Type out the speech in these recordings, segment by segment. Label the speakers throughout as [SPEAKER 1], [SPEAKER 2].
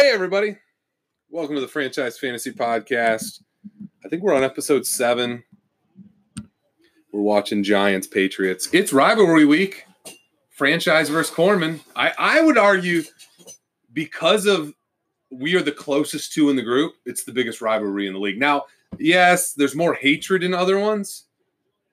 [SPEAKER 1] Hey, everybody. Welcome to the Franchise Fantasy Podcast. I think we're on episode seven. We're watching Giants Patriots. It's rivalry week. Franchise versus Corman. I, I would argue because of we are the closest two in the group, it's the biggest rivalry in the league. Now, yes, there's more hatred in other ones,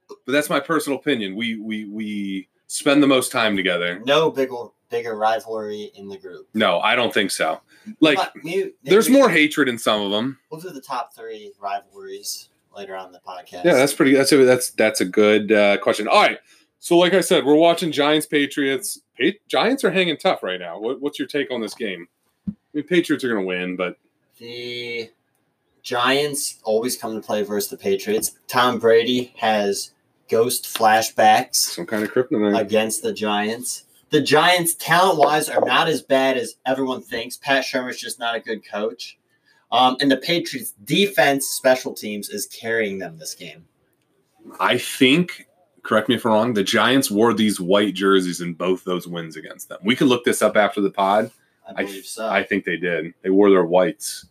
[SPEAKER 1] but that's my personal opinion. We we we spend the most time together.
[SPEAKER 2] no bigger bigger rivalry in the group.
[SPEAKER 1] No, I don't think so. Like
[SPEAKER 2] But maybe-
[SPEAKER 1] there's
[SPEAKER 2] maybe
[SPEAKER 1] more hatred in some of them.
[SPEAKER 2] We'll do the top three rivalries later on in the podcast.
[SPEAKER 1] Yeah, that's pretty. That's a, that's that's a good uh, question. All right. So, like I said, we're watching Giants Patriots. Pa- Giants are hanging tough right now. What, what's your take on this game? I mean, Patriots are going to win, but
[SPEAKER 2] the Giants always come to play versus the Patriots. Tom Brady has ghost flashbacks
[SPEAKER 1] some kind of kryptonite.
[SPEAKER 2] against the Giants. The Giants, talent wise, are not as bad as everyone thinks. Pat Shurmur's just not a good coach. Um, and the Patriots' defense, special teams, is carrying them this game.
[SPEAKER 1] I think. Correct me if I'm wrong. The Giants wore these white jerseys in both those wins against them. We could look this up after the pod.
[SPEAKER 2] I
[SPEAKER 1] I,
[SPEAKER 2] believe so.
[SPEAKER 1] I think they did. They wore their whites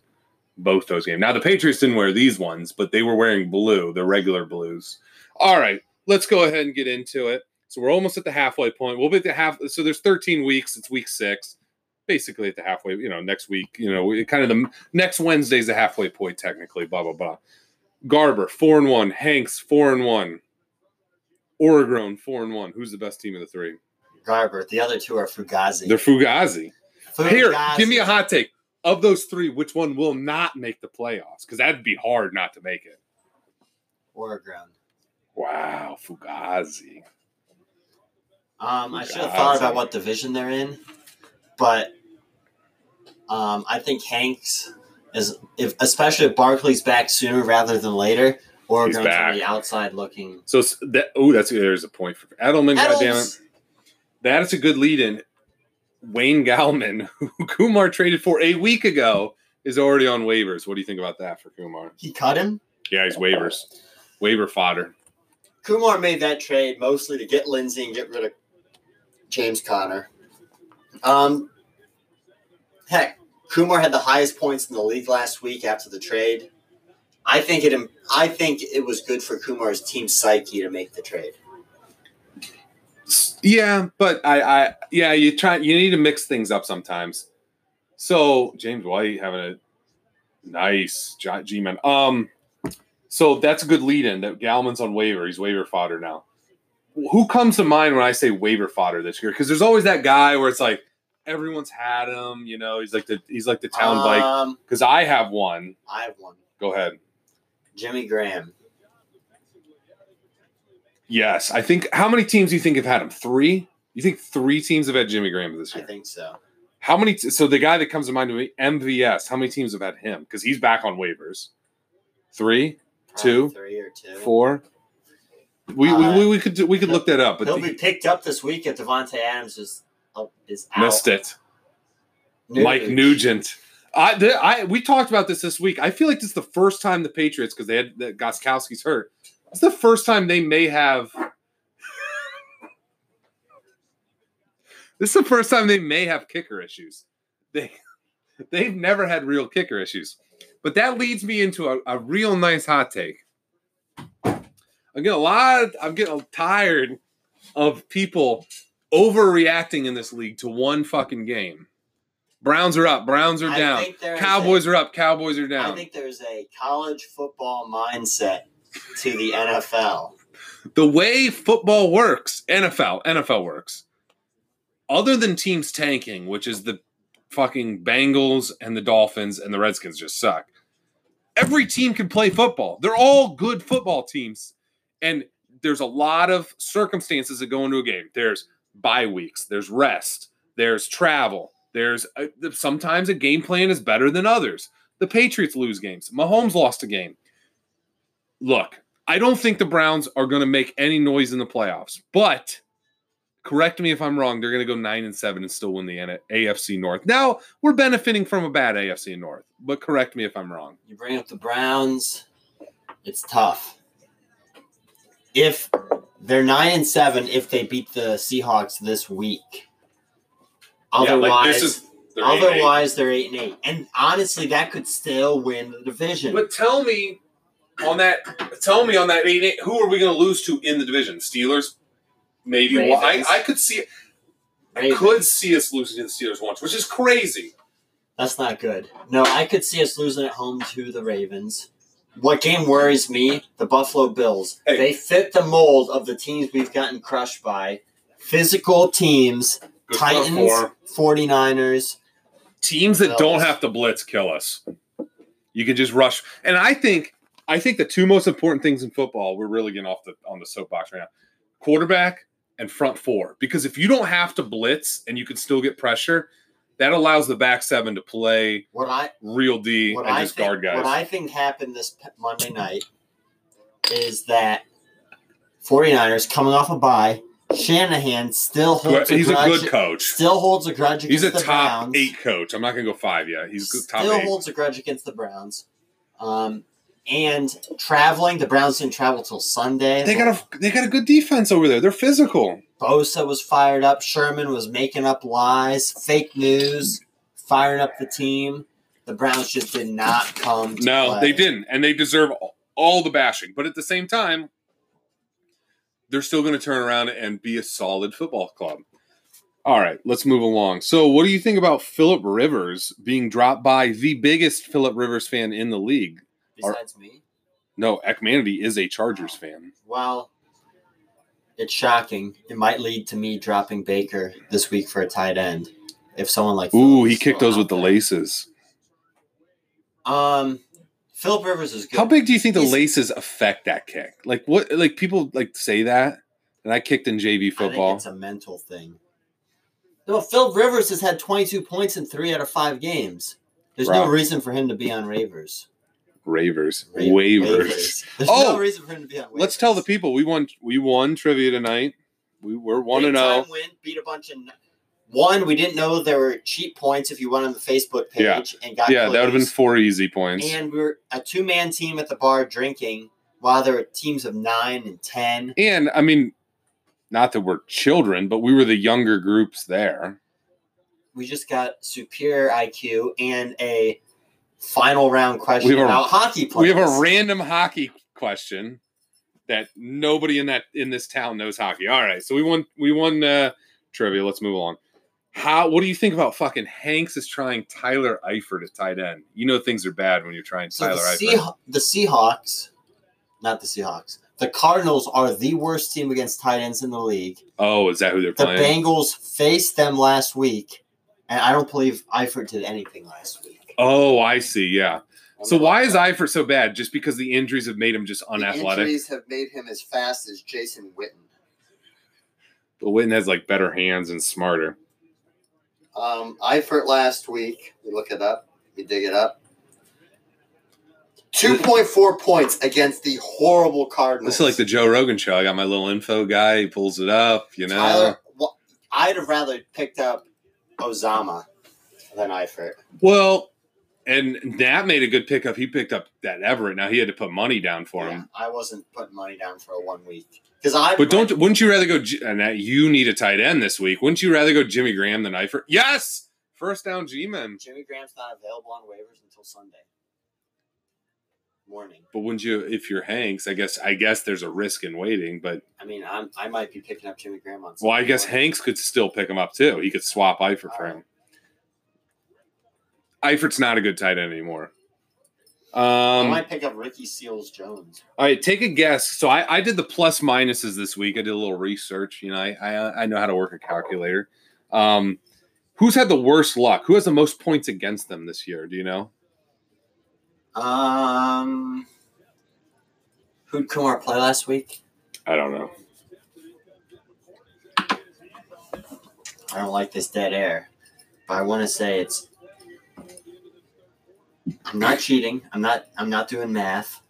[SPEAKER 1] both those games. Now the Patriots didn't wear these ones, but they were wearing blue, the regular blues. All right, let's go ahead and get into it. So we're almost at the halfway point. We'll be at the half. So there's 13 weeks. It's week six, basically at the halfway. You know, next week. You know, we- kind of the next Wednesday's the halfway point technically. Blah blah blah. Garber four and one. Hanks four and one. Oregon four and one. Who's the best team of the three?
[SPEAKER 2] Garber. The other two are Fugazi.
[SPEAKER 1] They're Fugazi. Here, give me a hot take. Of those three, which one will not make the playoffs? Because that'd be hard not to make it.
[SPEAKER 2] Oregon.
[SPEAKER 1] Wow, Fugazi.
[SPEAKER 2] Um, I should have thought about what division they're in, but um, I think Hanks is, if especially if Barkley's back sooner rather than later. Oregon's
[SPEAKER 1] back.
[SPEAKER 2] on the outside looking.
[SPEAKER 1] So that oh, that's there's a point for Edelman. Goddamn it,
[SPEAKER 2] Edel's-
[SPEAKER 1] that is a good lead in. Wayne Gallman, who Kumar traded for a week ago, is already on waivers. What do you think about that for Kumar?
[SPEAKER 2] He cut him.
[SPEAKER 1] Yeah, he's waivers, waiver fodder.
[SPEAKER 2] Kumar made that trade mostly to get Lindsey and get rid of James Conner. Um, heck, Kumar had the highest points in the league last week after the trade. I think it. I think it was good for Kumar's team psyche to make the trade.
[SPEAKER 1] Yeah, but I, I, yeah, you try. You need to mix things up sometimes. So James White having a nice G man. Um, so that's a good lead in. That Gallman's on waiver. He's waiver fodder now. Who comes to mind when I say waiver fodder this year? Because there's always that guy where it's like everyone's had him. You know, he's like the he's like the town bike.
[SPEAKER 2] Um,
[SPEAKER 1] Because I have one.
[SPEAKER 2] I have one.
[SPEAKER 1] Go ahead.
[SPEAKER 2] Jimmy Graham.
[SPEAKER 1] Yes, I think. How many teams do you think have had him? Three. You think three teams have had Jimmy Graham this year?
[SPEAKER 2] I think so.
[SPEAKER 1] How many? T- so the guy that comes to mind to me, MVS. How many teams have had him? Because he's back on waivers. Three,
[SPEAKER 2] Probably
[SPEAKER 1] Two,
[SPEAKER 2] three or two.
[SPEAKER 1] four. We,
[SPEAKER 2] Uh,
[SPEAKER 1] we, we could do- we could look that up, but
[SPEAKER 2] He'll
[SPEAKER 1] the-
[SPEAKER 2] be picked up this week if Davante Adams is oh, is out.
[SPEAKER 1] missed it. Mike Nugent. I, the, I we talked about this this week. I feel like this is the first time the Patriots because they had that Gostkowski's hurt. It's the first time they may have. this is the first time they may have kicker issues. They they've never had real kicker issues, but that leads me into a, a real nice hot take. I'm getting a lot. I'm getting tired of people overreacting in this league to one fucking game. Browns are up. Browns are down.
[SPEAKER 2] think there is
[SPEAKER 1] Cowboys
[SPEAKER 2] a-
[SPEAKER 1] are up. Cowboys are down.
[SPEAKER 2] I think there's a college football mindset to the NFL.
[SPEAKER 1] the way football works, NFL, NFL works. Other than teams tanking, which is the fucking Bengals and the Dolphins and the Redskins just suck. Every team can play football. They're all good football teams. And there's a lot of circumstances that go into a game. There's bye weeks, there's rest, there's travel, There's uh, a, sometimes a game plan is better than others. The Patriots lose games. Mahomes lost a game. Look, I don't think the Browns are going to make any noise in the playoffs, but correct me if I'm wrong. They're going to go nine and seven and still win the AFC North. Now we're benefiting from a bad AFC North, but correct me if I'm wrong.
[SPEAKER 2] You bring up the Browns, it's tough. If they're nine and seven, if they beat the Seahawks this week, otherwise,
[SPEAKER 1] yeah, like they're eight eight.
[SPEAKER 2] otherwise they're eight and eight. And honestly, that could still win the division.
[SPEAKER 1] But tell me on that. Tell me on that eight. eight who are we going to lose to in the division? Steelers, maybe. Well, I, I could see. I could see us losing to the Steelers once, which is crazy.
[SPEAKER 2] That's not good. No, I could see us losing at home to the Ravens. What game worries me? The Buffalo Bills.
[SPEAKER 1] Hey.
[SPEAKER 2] They fit the mold of the teams we've gotten crushed by. Physical teams,
[SPEAKER 1] Good front
[SPEAKER 2] Titans,
[SPEAKER 1] four.
[SPEAKER 2] 49ers.
[SPEAKER 1] teams that don't have to blitz kill us. You can just rush. And I think I think the two most important things in football, we're really getting off the on the soapbox right now. Quarterback and front four. Because if you don't have to blitz and you can still get pressure, that allows the back seven to play
[SPEAKER 2] What I
[SPEAKER 1] real D
[SPEAKER 2] what
[SPEAKER 1] and
[SPEAKER 2] I
[SPEAKER 1] just
[SPEAKER 2] think,
[SPEAKER 1] guard guys.
[SPEAKER 2] what I think happened this Monday night is that 49ers coming off a bye, Shanahan still holds
[SPEAKER 1] He's
[SPEAKER 2] a
[SPEAKER 1] a good coach.
[SPEAKER 2] Still holds a grudge against the Browns.
[SPEAKER 1] He's a top
[SPEAKER 2] Browns.
[SPEAKER 1] eight coach. I'm not gonna go five yet. He's good top
[SPEAKER 2] still
[SPEAKER 1] eight.
[SPEAKER 2] holds a grudge against the Browns. Um, and traveling, the Browns didn't travel till Sunday.
[SPEAKER 1] They got a they got a good defense over there. They're physical.
[SPEAKER 2] Bosa was fired up. Sherman was making up lies, fake news, firing up the team. The Browns just did not come. To
[SPEAKER 1] No,
[SPEAKER 2] play.
[SPEAKER 1] they didn't, and they deserve all the bashing. But at the same time, they're still going to turn around and be a solid football club. All right, let's move along. So, what do you think about Philip Rivers being dropped by the biggest Philip Rivers fan in the league?
[SPEAKER 2] Besides me,
[SPEAKER 1] No, Ekmanity is a Chargers fan.
[SPEAKER 2] well, it's shocking. It might lead to me dropping Baker this week for a tight end. If someone like
[SPEAKER 1] Ooh,
[SPEAKER 2] Philip
[SPEAKER 1] he kicked those with the laces.
[SPEAKER 2] Um, Philip Rivers is good.
[SPEAKER 1] How big do you think the
[SPEAKER 2] He's-
[SPEAKER 1] laces affect that kick? Like what? Like people like say that, and I kicked in JV
[SPEAKER 2] I think
[SPEAKER 1] football.
[SPEAKER 2] it's a mental thing. No, Phil Rivers has had 22 points in three out of five games. There's no reason for him to be on Ravers.
[SPEAKER 1] Ravers,
[SPEAKER 2] Ra-
[SPEAKER 1] waivers.
[SPEAKER 2] There's
[SPEAKER 1] Oh,
[SPEAKER 2] no reason for him to be on waivers.
[SPEAKER 1] Let's tell the people we won. We won trivia tonight. We were one
[SPEAKER 2] Big
[SPEAKER 1] and oh. zero.
[SPEAKER 2] win, beat a bunch of. One, we didn't know there were cheap points if you went on the Facebook page
[SPEAKER 1] Yeah.
[SPEAKER 2] and got
[SPEAKER 1] Yeah, that would have been four easy points.
[SPEAKER 2] And we were a two man team at the bar drinking while there were teams of nine and ten.
[SPEAKER 1] And I mean, not that we're children, but we were the younger groups there.
[SPEAKER 2] We just got superior IQ and a final round question
[SPEAKER 1] We have a-
[SPEAKER 2] about hockey
[SPEAKER 1] We have a random hockey question that nobody in that in this town knows hockey. All right, so we won. We won uh, trivia. Let's move along. How? What do you think about fucking Hanks is trying Tyler Eifert at tight end? You know things are bad when you're trying
[SPEAKER 2] So
[SPEAKER 1] Tyler
[SPEAKER 2] the,
[SPEAKER 1] Eifert.
[SPEAKER 2] Seah- the Seahawks, not the Seahawks, the Cardinals are the worst team against tight ends in the league.
[SPEAKER 1] oh, is that who they're
[SPEAKER 2] The
[SPEAKER 1] playing?
[SPEAKER 2] The Bengals faced them last week, and I don't believe Eifert did anything last week.
[SPEAKER 1] Oh, I see. Yeah. So why is Eifert so bad? Just because the injuries have made him just
[SPEAKER 2] The
[SPEAKER 1] unathletic?
[SPEAKER 2] injuries have made him as fast as Jason Witten.
[SPEAKER 1] But Witten has like better hands and smarter.
[SPEAKER 2] Um, Eifert last week, we look it up, we dig it up. 2.4 points against the horrible Cardinals.
[SPEAKER 1] This is like the Joe Rogan show. I got my little info guy. He pulls it up. You know.
[SPEAKER 2] Tyler, I'd have rather picked up Ozama than Eifert.
[SPEAKER 1] Well, and Nat made a good pickup. He picked up that Everett. Now he had to put money down for
[SPEAKER 2] Yeah,
[SPEAKER 1] him.
[SPEAKER 2] I wasn't putting money down for a one week because I.
[SPEAKER 1] But don't wouldn't you rather go? J- And Nat, you need a tight end this week. Wouldn't you rather go Jimmy Graham than Eifert? Yes, first down G-man.
[SPEAKER 2] Jimmy Graham's not available on waivers until Sunday morning.
[SPEAKER 1] But wouldn't you if you're Hanks? I guess I guess there's a risk in waiting. But
[SPEAKER 2] I mean, I'm, I might be picking up Jimmy Graham on.
[SPEAKER 1] well, I guess
[SPEAKER 2] morning.
[SPEAKER 1] Hanks could still pick him up too. He could swap Eifert for him. Eifert's not a good tight end anymore.
[SPEAKER 2] I
[SPEAKER 1] Um,
[SPEAKER 2] might pick up Ricky Seals Jones.
[SPEAKER 1] All right, take a guess. So I, I did the plus minuses this week. I did a little research. You know, I, I I know how to work a calculator. Um, who's had the worst luck? Who has the most points against them this year? Do you know?
[SPEAKER 2] Um, who'd Kumar play last week?
[SPEAKER 1] I don't know.
[SPEAKER 2] I don't like this dead air. but I want to say it's. I'm not cheating. I'm not. I'm not doing math.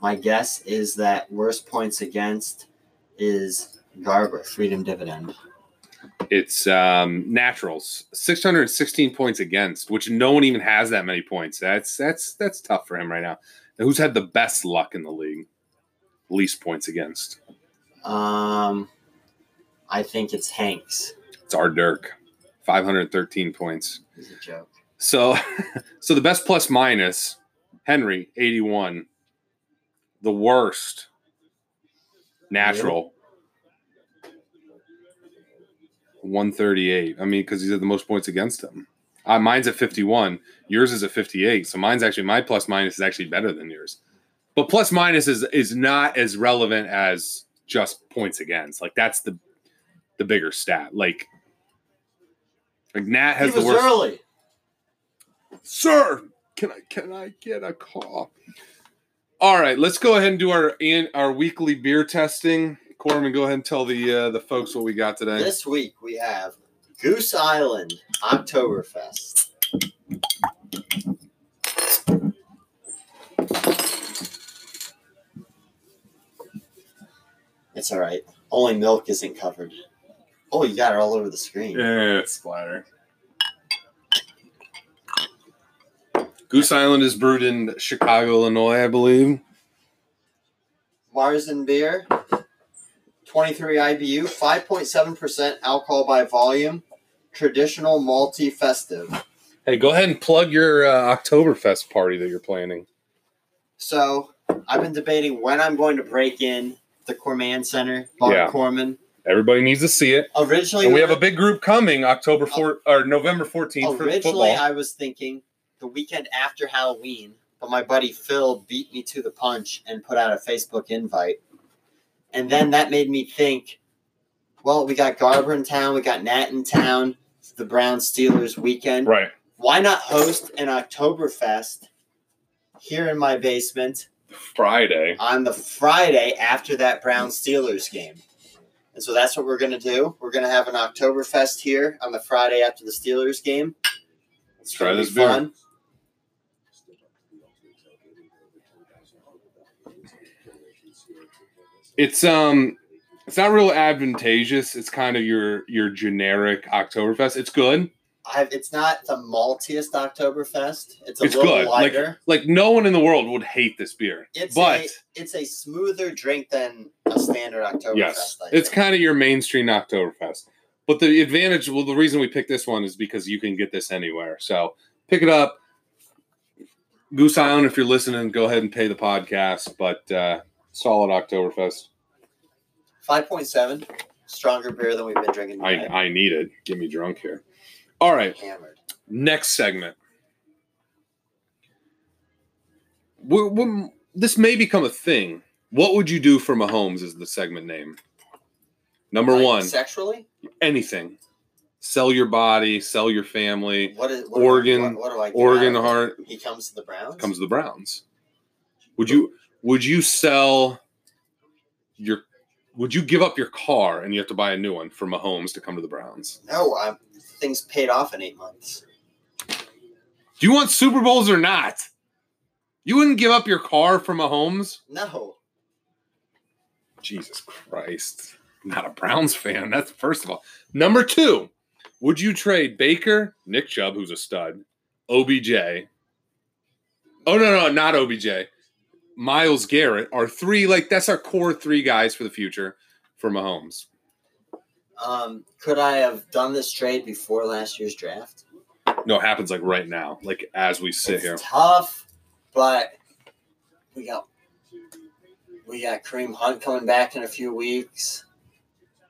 [SPEAKER 2] My guess is that worst points against is Garber Freedom Dividend.
[SPEAKER 1] It's um, Naturals, 616 points against, which no one even has that many points. That's that's that's tough for him right now. And who's had the best luck in the league? Least points against.
[SPEAKER 2] Um, I think it's Hanks.
[SPEAKER 1] It's our Dirk, 513 points.
[SPEAKER 2] He's a joke.
[SPEAKER 1] So, so the best plus minus, Henry, 81. The worst, natural, 138. I mean, because he's had the most points against him. Uh, mine's at 51. Yours is at 58. So mine's actually my plus minus is actually better than yours. But plus minus is is not as relevant as just points against. Like that's the the bigger stat. Like like Nat has the worst.
[SPEAKER 2] early.
[SPEAKER 1] Sir, can I can I get a call? All right, let's go ahead and do our an- our weekly beer testing. Corman, go ahead and tell the uh, the folks what we got today.
[SPEAKER 2] This week we have Goose Island Oktoberfest. It's all right. Only milk isn't covered. Oh, you got it all over the screen.
[SPEAKER 1] Yeah, it's splatter. Goose Island is brewed in Chicago, Illinois, I believe.
[SPEAKER 2] Marzen beer, 23 IBU, 5.7% alcohol by volume, traditional malty festive.
[SPEAKER 1] Hey, go ahead and plug your uh, Oktoberfest party that you're planning.
[SPEAKER 2] So I've been debating when I'm going to break in the Corman Center, Bar
[SPEAKER 1] Yeah.
[SPEAKER 2] Corman.
[SPEAKER 1] Everybody needs to see it.
[SPEAKER 2] Originally,
[SPEAKER 1] And we have a big group coming October 4 or November 14th for
[SPEAKER 2] Originally. I was thinking the weekend after Halloween, but my buddy Phil beat me to the punch and put out a Facebook invite. And then that made me think, well, we got Garber in town, we got Nat in town, it's the Brown Steelers weekend.
[SPEAKER 1] right.
[SPEAKER 2] Why not host an Oktoberfest here in my basement
[SPEAKER 1] Friday.
[SPEAKER 2] on the Friday after that Brown Steelers game? And so that's what we're going to do. We're going to have an Oktoberfest here on the Friday after the Steelers game. It's
[SPEAKER 1] Try this beer. It's um it's not real advantageous. It's kind of your your generic Oktoberfest. It's good.
[SPEAKER 2] I've, it's not the maltiest Oktoberfest. It's a
[SPEAKER 1] It's
[SPEAKER 2] little
[SPEAKER 1] good. Like-
[SPEAKER 2] lighter.
[SPEAKER 1] Like no one in the world would hate this beer.
[SPEAKER 2] it's
[SPEAKER 1] but
[SPEAKER 2] a, it's a smoother drink than a standard Oktoberfest.
[SPEAKER 1] yes,
[SPEAKER 2] I
[SPEAKER 1] it's kind of your mainstream Oktoberfest. But the advantage, well, the reason we picked this one is because you can get this anywhere. So pick it up. Goose Island, if you're listening, go ahead and pay the podcast. But uh, solid Oktoberfest.
[SPEAKER 2] Five point seven, stronger beer than we've been drinking.
[SPEAKER 1] I,
[SPEAKER 2] Tonight.
[SPEAKER 1] I need it. Get me drunk here. All right.
[SPEAKER 2] Hammered.
[SPEAKER 1] Next segment. we we this may become a thing. What would you do for Mahomes is the segment name. Number
[SPEAKER 2] Like,
[SPEAKER 1] one,
[SPEAKER 2] sexually.
[SPEAKER 1] anything. Sell your body, sell your family.
[SPEAKER 2] What is what
[SPEAKER 1] Organ-
[SPEAKER 2] what, what do I? out?
[SPEAKER 1] Heart
[SPEAKER 2] He comes to the Browns.
[SPEAKER 1] comes to the Browns. Would you would you sell your would you give up your car and you have to buy a new one for Mahomes to come to the Browns?
[SPEAKER 2] No, I'm, things paid off in eight months.
[SPEAKER 1] Do you want Super Bowls or not? You wouldn't give up your car for Mahomes?
[SPEAKER 2] No,
[SPEAKER 1] Jesus Christ. Not a Browns fan. That's first of all. Number two, would you trade Baker, Nick Chubb, who's a stud, OBJ? Oh, no, no, not OBJ. Myles Garrett are three, like, that's our core three guys for the future for Mahomes.
[SPEAKER 2] um, could I have done this trade before last year's draft?
[SPEAKER 1] No, it happens like right now, like as we sit
[SPEAKER 2] it's
[SPEAKER 1] here.
[SPEAKER 2] tough, but we got we got Kareem Hunt coming back in a few weeks.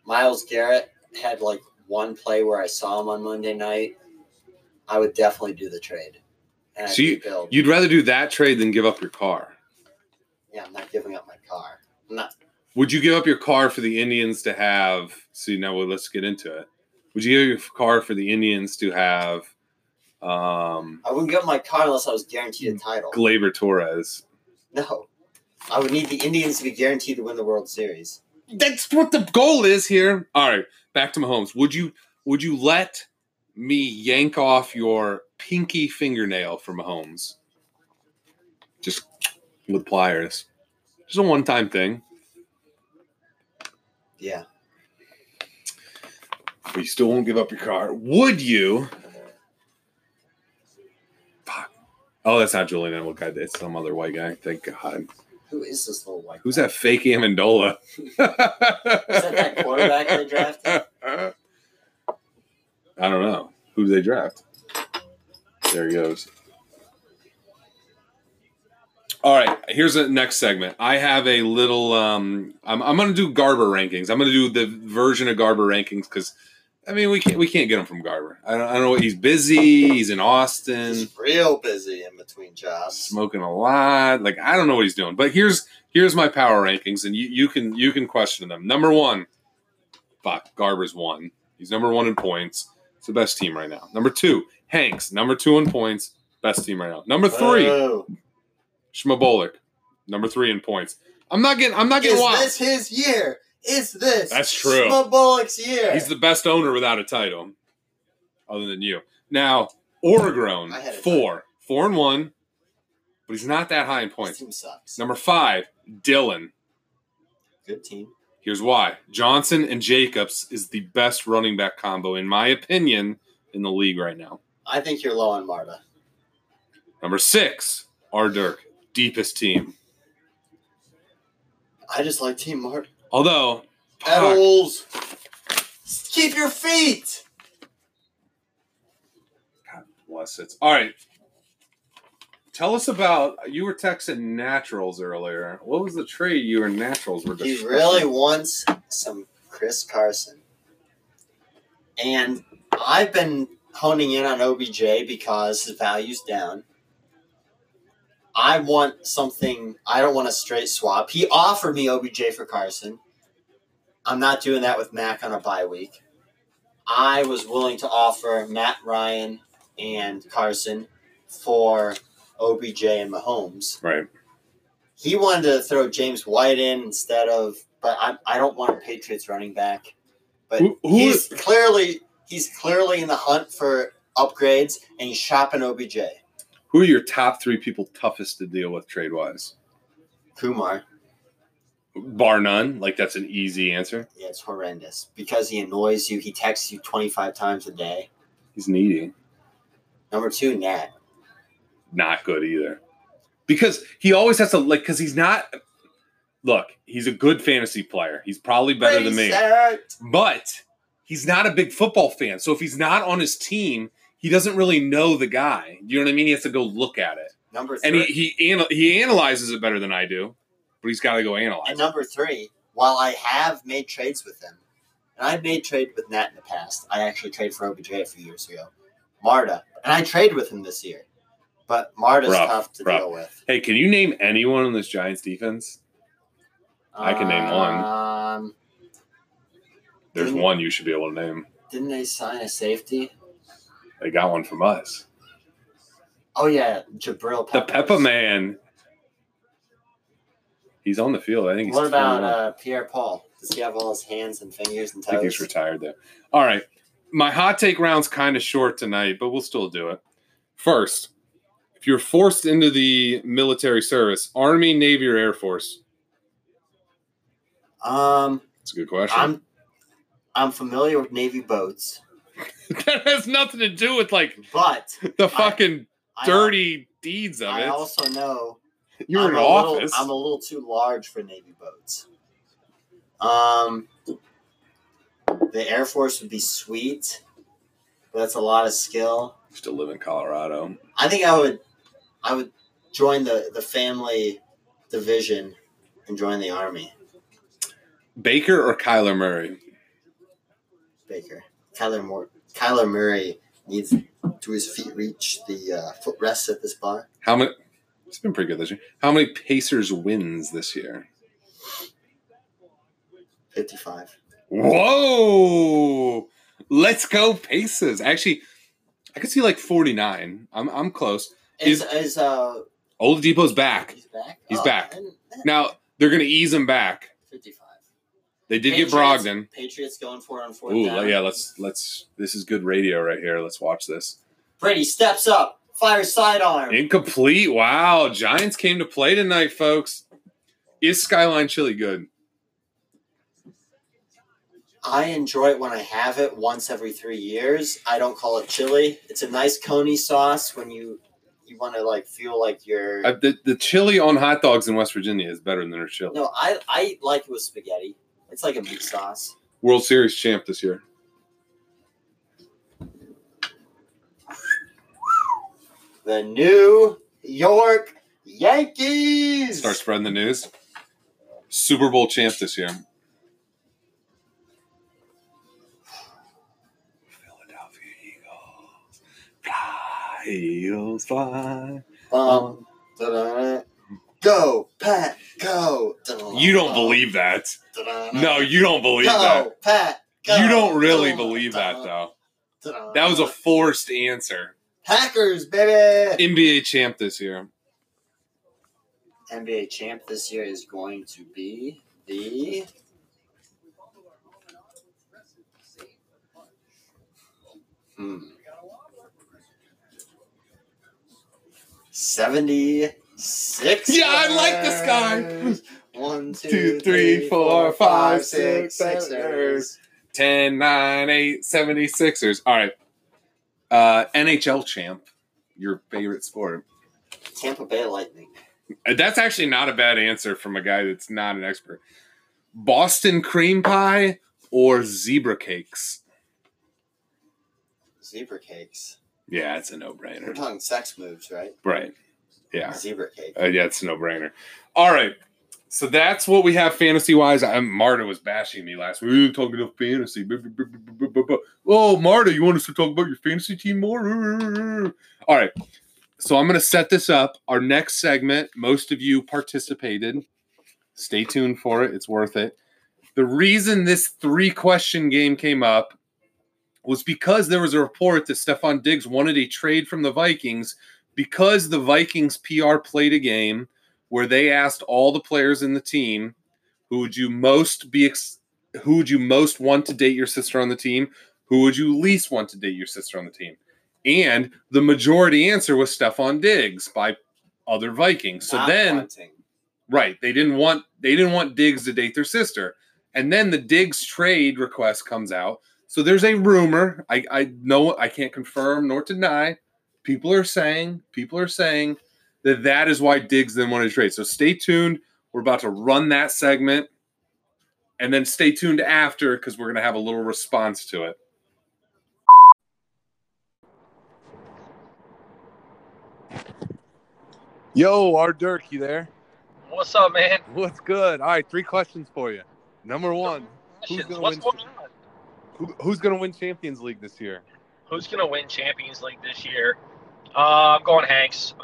[SPEAKER 2] Myles Garrett had like one play where I saw him on Monday night. I would definitely do the trade.
[SPEAKER 1] So you- You'd rather do that trade than give up your car.
[SPEAKER 2] Yeah, I'm not giving up my car. I'm not.
[SPEAKER 1] Would you give up your car for the Indians to have? See, now well, let's get into it. Would you give your car for the Indians to have um,
[SPEAKER 2] I wouldn't give up my car unless I was guaranteed a title.
[SPEAKER 1] Gleyber Torres?
[SPEAKER 2] No, I would need the Indians to be guaranteed to win the World Series.
[SPEAKER 1] That's what the goal is here. All right, back to Mahomes. Would you would you let me yank off your pinky fingernail for Mahomes. Just with pliers. Just a one time thing.
[SPEAKER 2] Yeah.
[SPEAKER 1] But you still won't give up your car. Would you? Fuck. Oh, that's not Julian Edelman. It's some other white guy. Thank God.
[SPEAKER 2] Who is this little white?
[SPEAKER 1] Who's
[SPEAKER 2] guy?
[SPEAKER 1] that fake Amendola?
[SPEAKER 2] Is that that quarterback they drafted?
[SPEAKER 1] I don't know. Who did they draft? There he goes. All right, here's the next segment. I have a little. Um, I'm, I'm going to do Garber rankings. I'm going to do the version of Garber rankings because, I mean, we can't we can't get him from Garber. I don't, I don't know. He's busy. He's in Austin,
[SPEAKER 2] He's real busy in between jobs.
[SPEAKER 1] smoking a lot. Like I don't know what he's doing. But here's here's my power rankings, and you, you can you can question them. Number one, fuck, Garber's one. He's number one in points. It's the best team right now. Number two, Hanks, number two in points, best team right now. Number three. Schmabolik, number three in points. I'm not getting. I'm not getting
[SPEAKER 2] Is
[SPEAKER 1] wild.
[SPEAKER 2] this his year? Is this
[SPEAKER 1] That's true.
[SPEAKER 2] Bullock's year?
[SPEAKER 1] He's the best owner without a title, other than you. Now, Oregon,
[SPEAKER 2] had a
[SPEAKER 1] four, four and one, but he's not that high in
[SPEAKER 2] This
[SPEAKER 1] points.
[SPEAKER 2] team sucks.
[SPEAKER 1] Number five, Dylan.
[SPEAKER 2] Good team.
[SPEAKER 1] Here's why: Johnson and Jacobs is the best running back combo, in my opinion, in the league right now.
[SPEAKER 2] I think you're low on Marta.
[SPEAKER 1] Number six, R. Dirk, deepest team.
[SPEAKER 2] I just like Team Marta.
[SPEAKER 1] Although, fuck,
[SPEAKER 2] Pedals. Keep your feet.
[SPEAKER 1] God bless it. All right. Tell us about you were texting naturals earlier. What was the trade you and naturals were
[SPEAKER 2] He really wants some Chris Carson. And I've been honing in on OBJ because his value's down. I want something, I don't want a straight swap. He offered me OBJ for Carson. I'm not doing that with Mac on a bye week. I was willing to offer Matt Ryan and Carson for OBJ and Mahomes
[SPEAKER 1] right.
[SPEAKER 2] he wanted to throw James White in instead of, but I, I don't want a Patriots running back. But
[SPEAKER 1] Who- who
[SPEAKER 2] he's
[SPEAKER 1] is-
[SPEAKER 2] clearly he's clearly in the hunt for upgrades, and he's shopping OBJ.
[SPEAKER 1] Who are your top three people toughest to deal with trade wise?
[SPEAKER 2] Kumar,
[SPEAKER 1] Bar none. Like that's an easy answer.
[SPEAKER 2] yeah, it's horrendous because he annoys you. He texts you twenty five times a day.
[SPEAKER 1] He's needy.
[SPEAKER 2] Number two, Nat.
[SPEAKER 1] Not good either. Because he always has to like because he's not look, he's a good fantasy player. He's probably better than me. But he's not a big football fan. So if he's not on his team, he doesn't really know the guy. You know what I mean? He has to go look at it.
[SPEAKER 2] Number
[SPEAKER 1] And
[SPEAKER 2] three.
[SPEAKER 1] he he, anal- he analyzes it better than I do, but he's got to go analyze.
[SPEAKER 2] And number three, while I have made trades with him, and I've made trade with Nat in the past, I actually traded for OBJ a few years ago. Marta, and I traded with him this year, but Marta's
[SPEAKER 1] Rough,
[SPEAKER 2] tough to
[SPEAKER 1] rough.
[SPEAKER 2] deal with.
[SPEAKER 1] Hey, can you name anyone on this Giants defense? I can name one.
[SPEAKER 2] Um,
[SPEAKER 1] There's one you should be able to name.
[SPEAKER 2] didn't they sign a safety?
[SPEAKER 1] They got one from us.
[SPEAKER 2] Oh yeah, Jabril.
[SPEAKER 1] The
[SPEAKER 2] Peppers.
[SPEAKER 1] Peppa Man. He's on the field. I think he's
[SPEAKER 2] What about uh, Pierre Paul? Does he have all his hands and fingers and
[SPEAKER 1] I think he's retired there. All right. My hot take round's kind of short tonight, but we'll still do it. First, if you're forced into the military service, Army, Navy, or Air Force?
[SPEAKER 2] Um,
[SPEAKER 1] That's a good question.
[SPEAKER 2] I'm I'm familiar with Navy boats,
[SPEAKER 1] that has nothing to do with like
[SPEAKER 2] but
[SPEAKER 1] the fucking
[SPEAKER 2] I,
[SPEAKER 1] dirty deeds of
[SPEAKER 2] I
[SPEAKER 1] it.
[SPEAKER 2] I also know
[SPEAKER 1] You're
[SPEAKER 2] I'm
[SPEAKER 1] in
[SPEAKER 2] a little-
[SPEAKER 1] office.
[SPEAKER 2] I'm a little too large for Navy boats. Um, the Air Force would be sweet, but that's a lot of skill.
[SPEAKER 1] Still live in Colorado.
[SPEAKER 2] I think I would, I would join the the family division and join the army.
[SPEAKER 1] Baker or Kyler Murray?
[SPEAKER 2] Baker, Kyler Moore, Kyler Murray needs to his feet reach the uh, footrests at this bar.
[SPEAKER 1] How many? It's been pretty good this year. How many Pacers wins this year?
[SPEAKER 2] Fifty-five.
[SPEAKER 1] Whoa! Let's go Pacers. Actually, I could see like 49. I'm I'm close.
[SPEAKER 2] Is is uh
[SPEAKER 1] Oladipo's back.
[SPEAKER 2] he's back?
[SPEAKER 1] He's
[SPEAKER 2] Oh,
[SPEAKER 1] back.
[SPEAKER 2] then- then
[SPEAKER 1] Now they're gonna ease him back.
[SPEAKER 2] Fifty-five.
[SPEAKER 1] They did
[SPEAKER 2] Patriots-
[SPEAKER 1] get Brogdon.
[SPEAKER 2] Patriots going for it on fourth
[SPEAKER 1] Ooh,
[SPEAKER 2] down.
[SPEAKER 1] yeah. Let's let's. This is good radio right here. Let's watch this.
[SPEAKER 2] Brady steps up, fires sidearm.
[SPEAKER 1] Incomplete. Wow. Giants came to play tonight, folks. Is Skyline Chili good?
[SPEAKER 2] I enjoy it when I have it once every three years. I don't call it chili. It's a nice coney sauce when you you want to like feel like you're.
[SPEAKER 1] Uh, the, the chili on hot dogs in West Virginia is better than their chili.
[SPEAKER 2] no, I I like it with spaghetti. It's like a meat sauce.
[SPEAKER 1] World Series champ this year.
[SPEAKER 2] The New York Yankees.
[SPEAKER 1] Start spreading the news. Super Bowl champ this year. Philadelphia Eagles. Fly, Eagles, fly.
[SPEAKER 2] Um. Go, Pat, go.
[SPEAKER 1] You don't believe that. No, you don't believe
[SPEAKER 2] go,
[SPEAKER 1] that.
[SPEAKER 2] Pat, go.
[SPEAKER 1] You don't really believe that, though. That was a forced answer.
[SPEAKER 2] Packers, baby.
[SPEAKER 1] NBA champ this year.
[SPEAKER 2] NBA champ this year is going to be the. Hmm. 76.
[SPEAKER 1] Yeah, I like this guy.
[SPEAKER 2] One, two,
[SPEAKER 1] Two,
[SPEAKER 2] three,
[SPEAKER 1] three,
[SPEAKER 2] four,
[SPEAKER 1] four,
[SPEAKER 2] five,
[SPEAKER 1] five,
[SPEAKER 2] six,
[SPEAKER 1] six,
[SPEAKER 2] Sixers.
[SPEAKER 1] 10, 9, 8, 76ers. All right. Uh, NHL champ. Your favorite sport.
[SPEAKER 2] Tampa Bay Lightning.
[SPEAKER 1] Uh, That's actually not a bad answer from a guy that's not an expert. Boston cream pie or zebra cakes?
[SPEAKER 2] Zebra cakes.
[SPEAKER 1] Yeah, it's a
[SPEAKER 2] no
[SPEAKER 1] brainer.
[SPEAKER 2] We're talking sex moves, right?
[SPEAKER 1] Right. Yeah.
[SPEAKER 2] Zebra cake.
[SPEAKER 1] Uh, yeah, it's a no-brainer. All right. So that's what we have fantasy-wise. I, Marta was bashing me last week. We were talking about fantasy. Oh, Marta, you want us to talk about your fantasy team more? All right. So I'm going to set this up. Our next segment, most of you participated. Stay tuned for it. It's worth it. The reason this three-question game came up was because there was a report that Stefon Diggs wanted a trade from the Vikings because the Vikings PR played a game where they asked all the players in the team, who would you most be ex- who would you most want to date your sister on the team? Who would you least want to date your sister on the team? And the majority answer was Stefon Diggs by other Vikings. So
[SPEAKER 2] Not
[SPEAKER 1] then
[SPEAKER 2] wanting.
[SPEAKER 1] Right. They didn't want they didn't want Diggs to date their sister. And then the Diggs trade request comes out. So there's a rumor. I, I know I can't confirm nor deny. People are saying, people are saying that that is why Diggs then wanted to trade. So stay tuned. We're about to run that segment. And then stay tuned after because we're going to have a little response to it.
[SPEAKER 3] Yo, our Dirk, you there?
[SPEAKER 4] What's up, man?
[SPEAKER 3] What's good? All right, three questions for you. Number one, Who's gonna
[SPEAKER 4] What's
[SPEAKER 3] win?
[SPEAKER 4] going on?
[SPEAKER 3] who, who's going to win Champions League this year?
[SPEAKER 4] Who's gonna win Champions League this year? Uh, I'm going Hanks.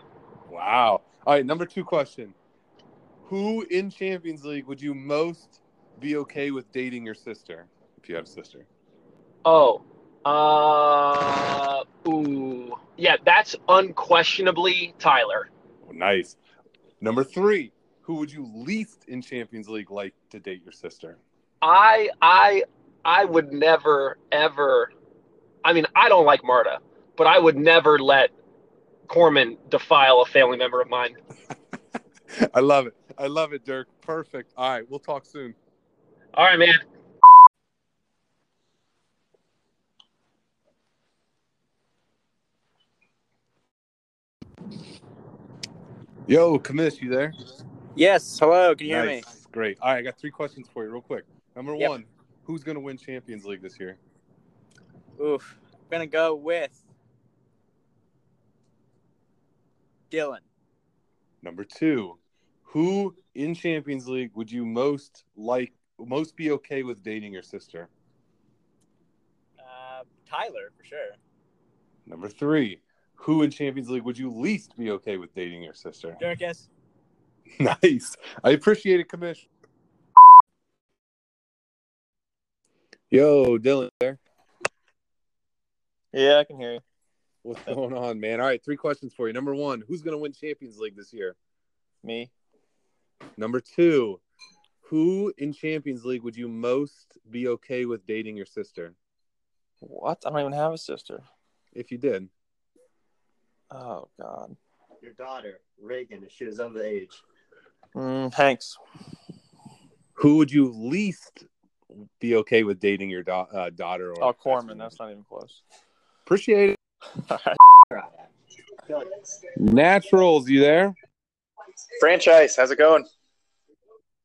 [SPEAKER 3] Wow. All right, number two question. Who in Champions League would you most be okay with dating your sister if you had a sister?
[SPEAKER 4] Oh, uh, ooh, yeah, that's unquestionably Tyler.
[SPEAKER 3] Oh, nice. Number three, who would you least in Champions League like to date your sister?
[SPEAKER 4] I, I, I would never, ever. I mean, I don't like Marta, but I would never let Corman defile a family member of mine.
[SPEAKER 3] I love it. I love it, Dirk. Perfect. All right, we'll talk soon.
[SPEAKER 4] All right, man.
[SPEAKER 3] Yo, Kamish, you there?
[SPEAKER 5] Yes. Hello. Can you hear me?
[SPEAKER 3] Great. All right, I got three questions for you, real quick. Number
[SPEAKER 5] Yep.
[SPEAKER 3] one, who's going to win Champions League this year?
[SPEAKER 5] Oof. I'm gonna go with Dylan.
[SPEAKER 3] Number two, who in Champions League would you most like, most be okay with dating your sister?
[SPEAKER 5] Uh, Tyler for sure.
[SPEAKER 3] Number three, who in Champions League would you least be okay with dating your sister?
[SPEAKER 5] Durkis.
[SPEAKER 3] nice. I appreciate it, Kamish. Yo, Dylan there.
[SPEAKER 5] Yeah, I can hear you.
[SPEAKER 3] What's going on, man? All right, three questions for you. Number one, who's going to win Champions League this year?
[SPEAKER 5] Me.
[SPEAKER 3] Number two,
[SPEAKER 1] Who in Champions League would you most be okay with dating your sister
[SPEAKER 6] What? I don't even have a sister.
[SPEAKER 1] if you did?
[SPEAKER 6] Oh God.
[SPEAKER 2] Your daughter, Reagan, if she was of the age.
[SPEAKER 6] Mm, Hanks.
[SPEAKER 1] Who would you least be okay with dating your da- uh, daughter? Or
[SPEAKER 6] Oh, Corman. That's not even close.
[SPEAKER 1] Appreciate it. Naturals, you there?
[SPEAKER 7] Franchise, how's it going?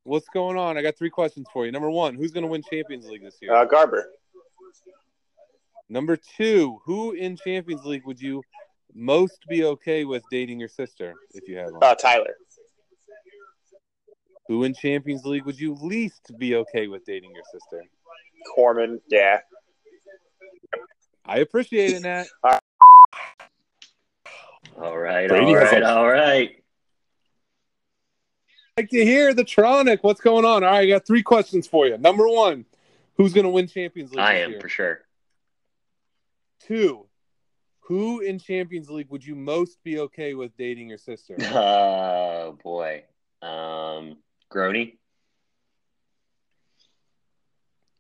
[SPEAKER 1] What's going on? I got three questions for you. Number one, who's going to win Champions League this year?
[SPEAKER 7] Uh, Garber.
[SPEAKER 1] Number two, who in Champions League would you most be okay with dating your sister if you had one?
[SPEAKER 7] Uh, Tyler.
[SPEAKER 1] who in Champions League would you least be okay with dating your sister?
[SPEAKER 7] Corman. Yeah.
[SPEAKER 1] I appreciate it, Nat.
[SPEAKER 8] All right,
[SPEAKER 1] Brady
[SPEAKER 8] all
[SPEAKER 1] has
[SPEAKER 8] right,
[SPEAKER 1] a-
[SPEAKER 8] all right.
[SPEAKER 1] like to hear the Tronic. What's going on? All right, I got three questions for you. Number one, who's going to win Champions League?
[SPEAKER 8] I
[SPEAKER 1] this
[SPEAKER 8] am
[SPEAKER 1] year?
[SPEAKER 8] for sure.
[SPEAKER 1] Two, who in Champions League would you most be okay with dating your sister?
[SPEAKER 8] Oh boy, um, Grody.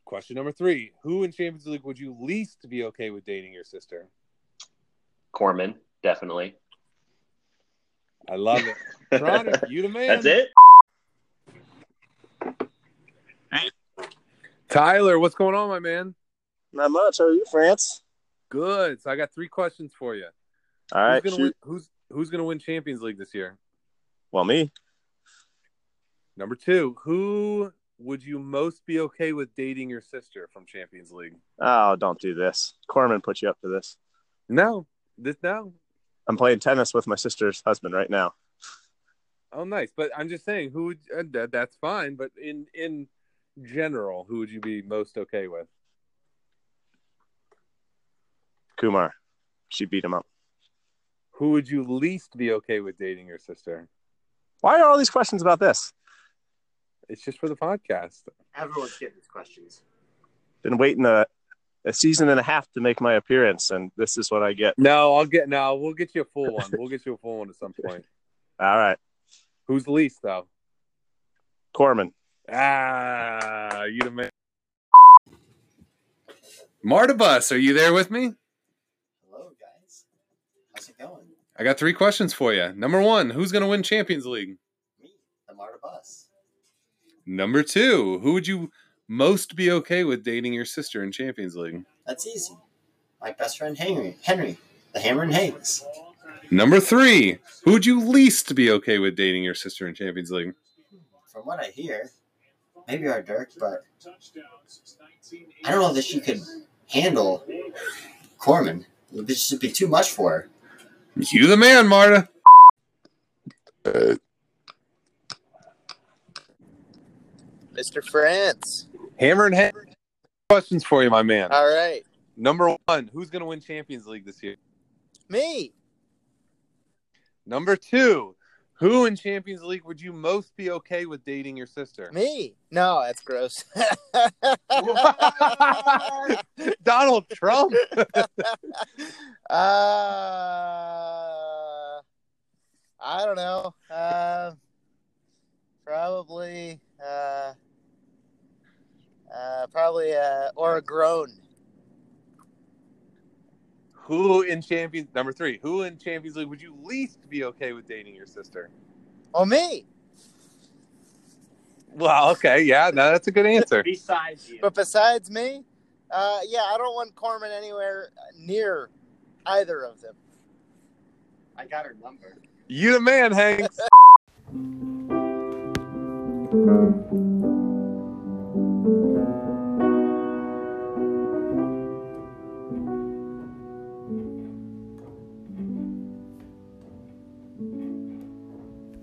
[SPEAKER 1] Question number three, who in Champions League would you least be okay with dating your sister?
[SPEAKER 8] Corman, definitely.
[SPEAKER 1] I love it. Tronic, you the man.
[SPEAKER 8] That's it.
[SPEAKER 1] Tyler, what's going on, my man?
[SPEAKER 6] Not much. How are you, France?
[SPEAKER 1] Good. So I got three questions for you.
[SPEAKER 6] All right.
[SPEAKER 1] who's gonna
[SPEAKER 6] shoot.
[SPEAKER 1] win, who's who's gonna win Champions League this year?
[SPEAKER 6] Well, me.
[SPEAKER 1] Number two, who would you most be okay with dating your sister from Champions League?
[SPEAKER 6] Oh, don't do this. Corman put you up to this.
[SPEAKER 1] No, this no.
[SPEAKER 6] I'm playing tennis with my sister's husband right now.
[SPEAKER 1] Oh, nice. But I'm just saying, who would uh, that, that's fine. But in in general, who would you be most okay with?
[SPEAKER 6] Kumar. She beat him up.
[SPEAKER 1] Who would you least be okay with dating your sister?
[SPEAKER 6] Why are all these questions about this?
[SPEAKER 1] It's just for the podcast.
[SPEAKER 2] everyone's getting these questions.
[SPEAKER 6] Been waiting a, a season and a half to make my appearance, and this is what I get.
[SPEAKER 1] No, I'll get no. We'll get you a full one. We'll get you a full one at some point.
[SPEAKER 6] All right.
[SPEAKER 1] Who's least though?
[SPEAKER 6] Corman.
[SPEAKER 1] Ah, you the man. Marta Bus, are you there with me?
[SPEAKER 2] Hello, guys. How's it going?
[SPEAKER 9] I got three questions for you. Number one, who's going to win Champions League?
[SPEAKER 2] Me, the Martabus.
[SPEAKER 9] Number two, who would you most be okay with dating your sister in Champions League?
[SPEAKER 2] That's easy. My best friend Henry, Henry, the Hammer and Hanks.
[SPEAKER 9] Number three, who would you least be okay with dating your sister in Champions League?
[SPEAKER 2] From what I hear, maybe our Dirk, but I don't know that she could handle Corman. It would just be too much for her.
[SPEAKER 9] You the man, Marta.
[SPEAKER 5] Uh, Mr. France.
[SPEAKER 1] Hammer and Hammer. Questions for you, my man.
[SPEAKER 5] All right.
[SPEAKER 1] Number one, who's going to win Champions League this year?
[SPEAKER 5] Me.
[SPEAKER 1] Number two, who in Champions League would you most be okay with dating your sister?
[SPEAKER 5] Me. No, that's gross.
[SPEAKER 1] Donald Trump.
[SPEAKER 5] uh, I don't know. Uh, probably. Uh, uh, probably uh, or a groan.
[SPEAKER 1] Who in Champions number three? Who in Champions League would you least be okay with dating your sister?
[SPEAKER 5] Oh, me.
[SPEAKER 1] Well, okay, yeah, no, that's a good answer.
[SPEAKER 2] Besides you.
[SPEAKER 5] But besides me, uh, yeah, I don't want Corman anywhere near either of them.
[SPEAKER 2] I got her number.
[SPEAKER 1] You the man, Hanks.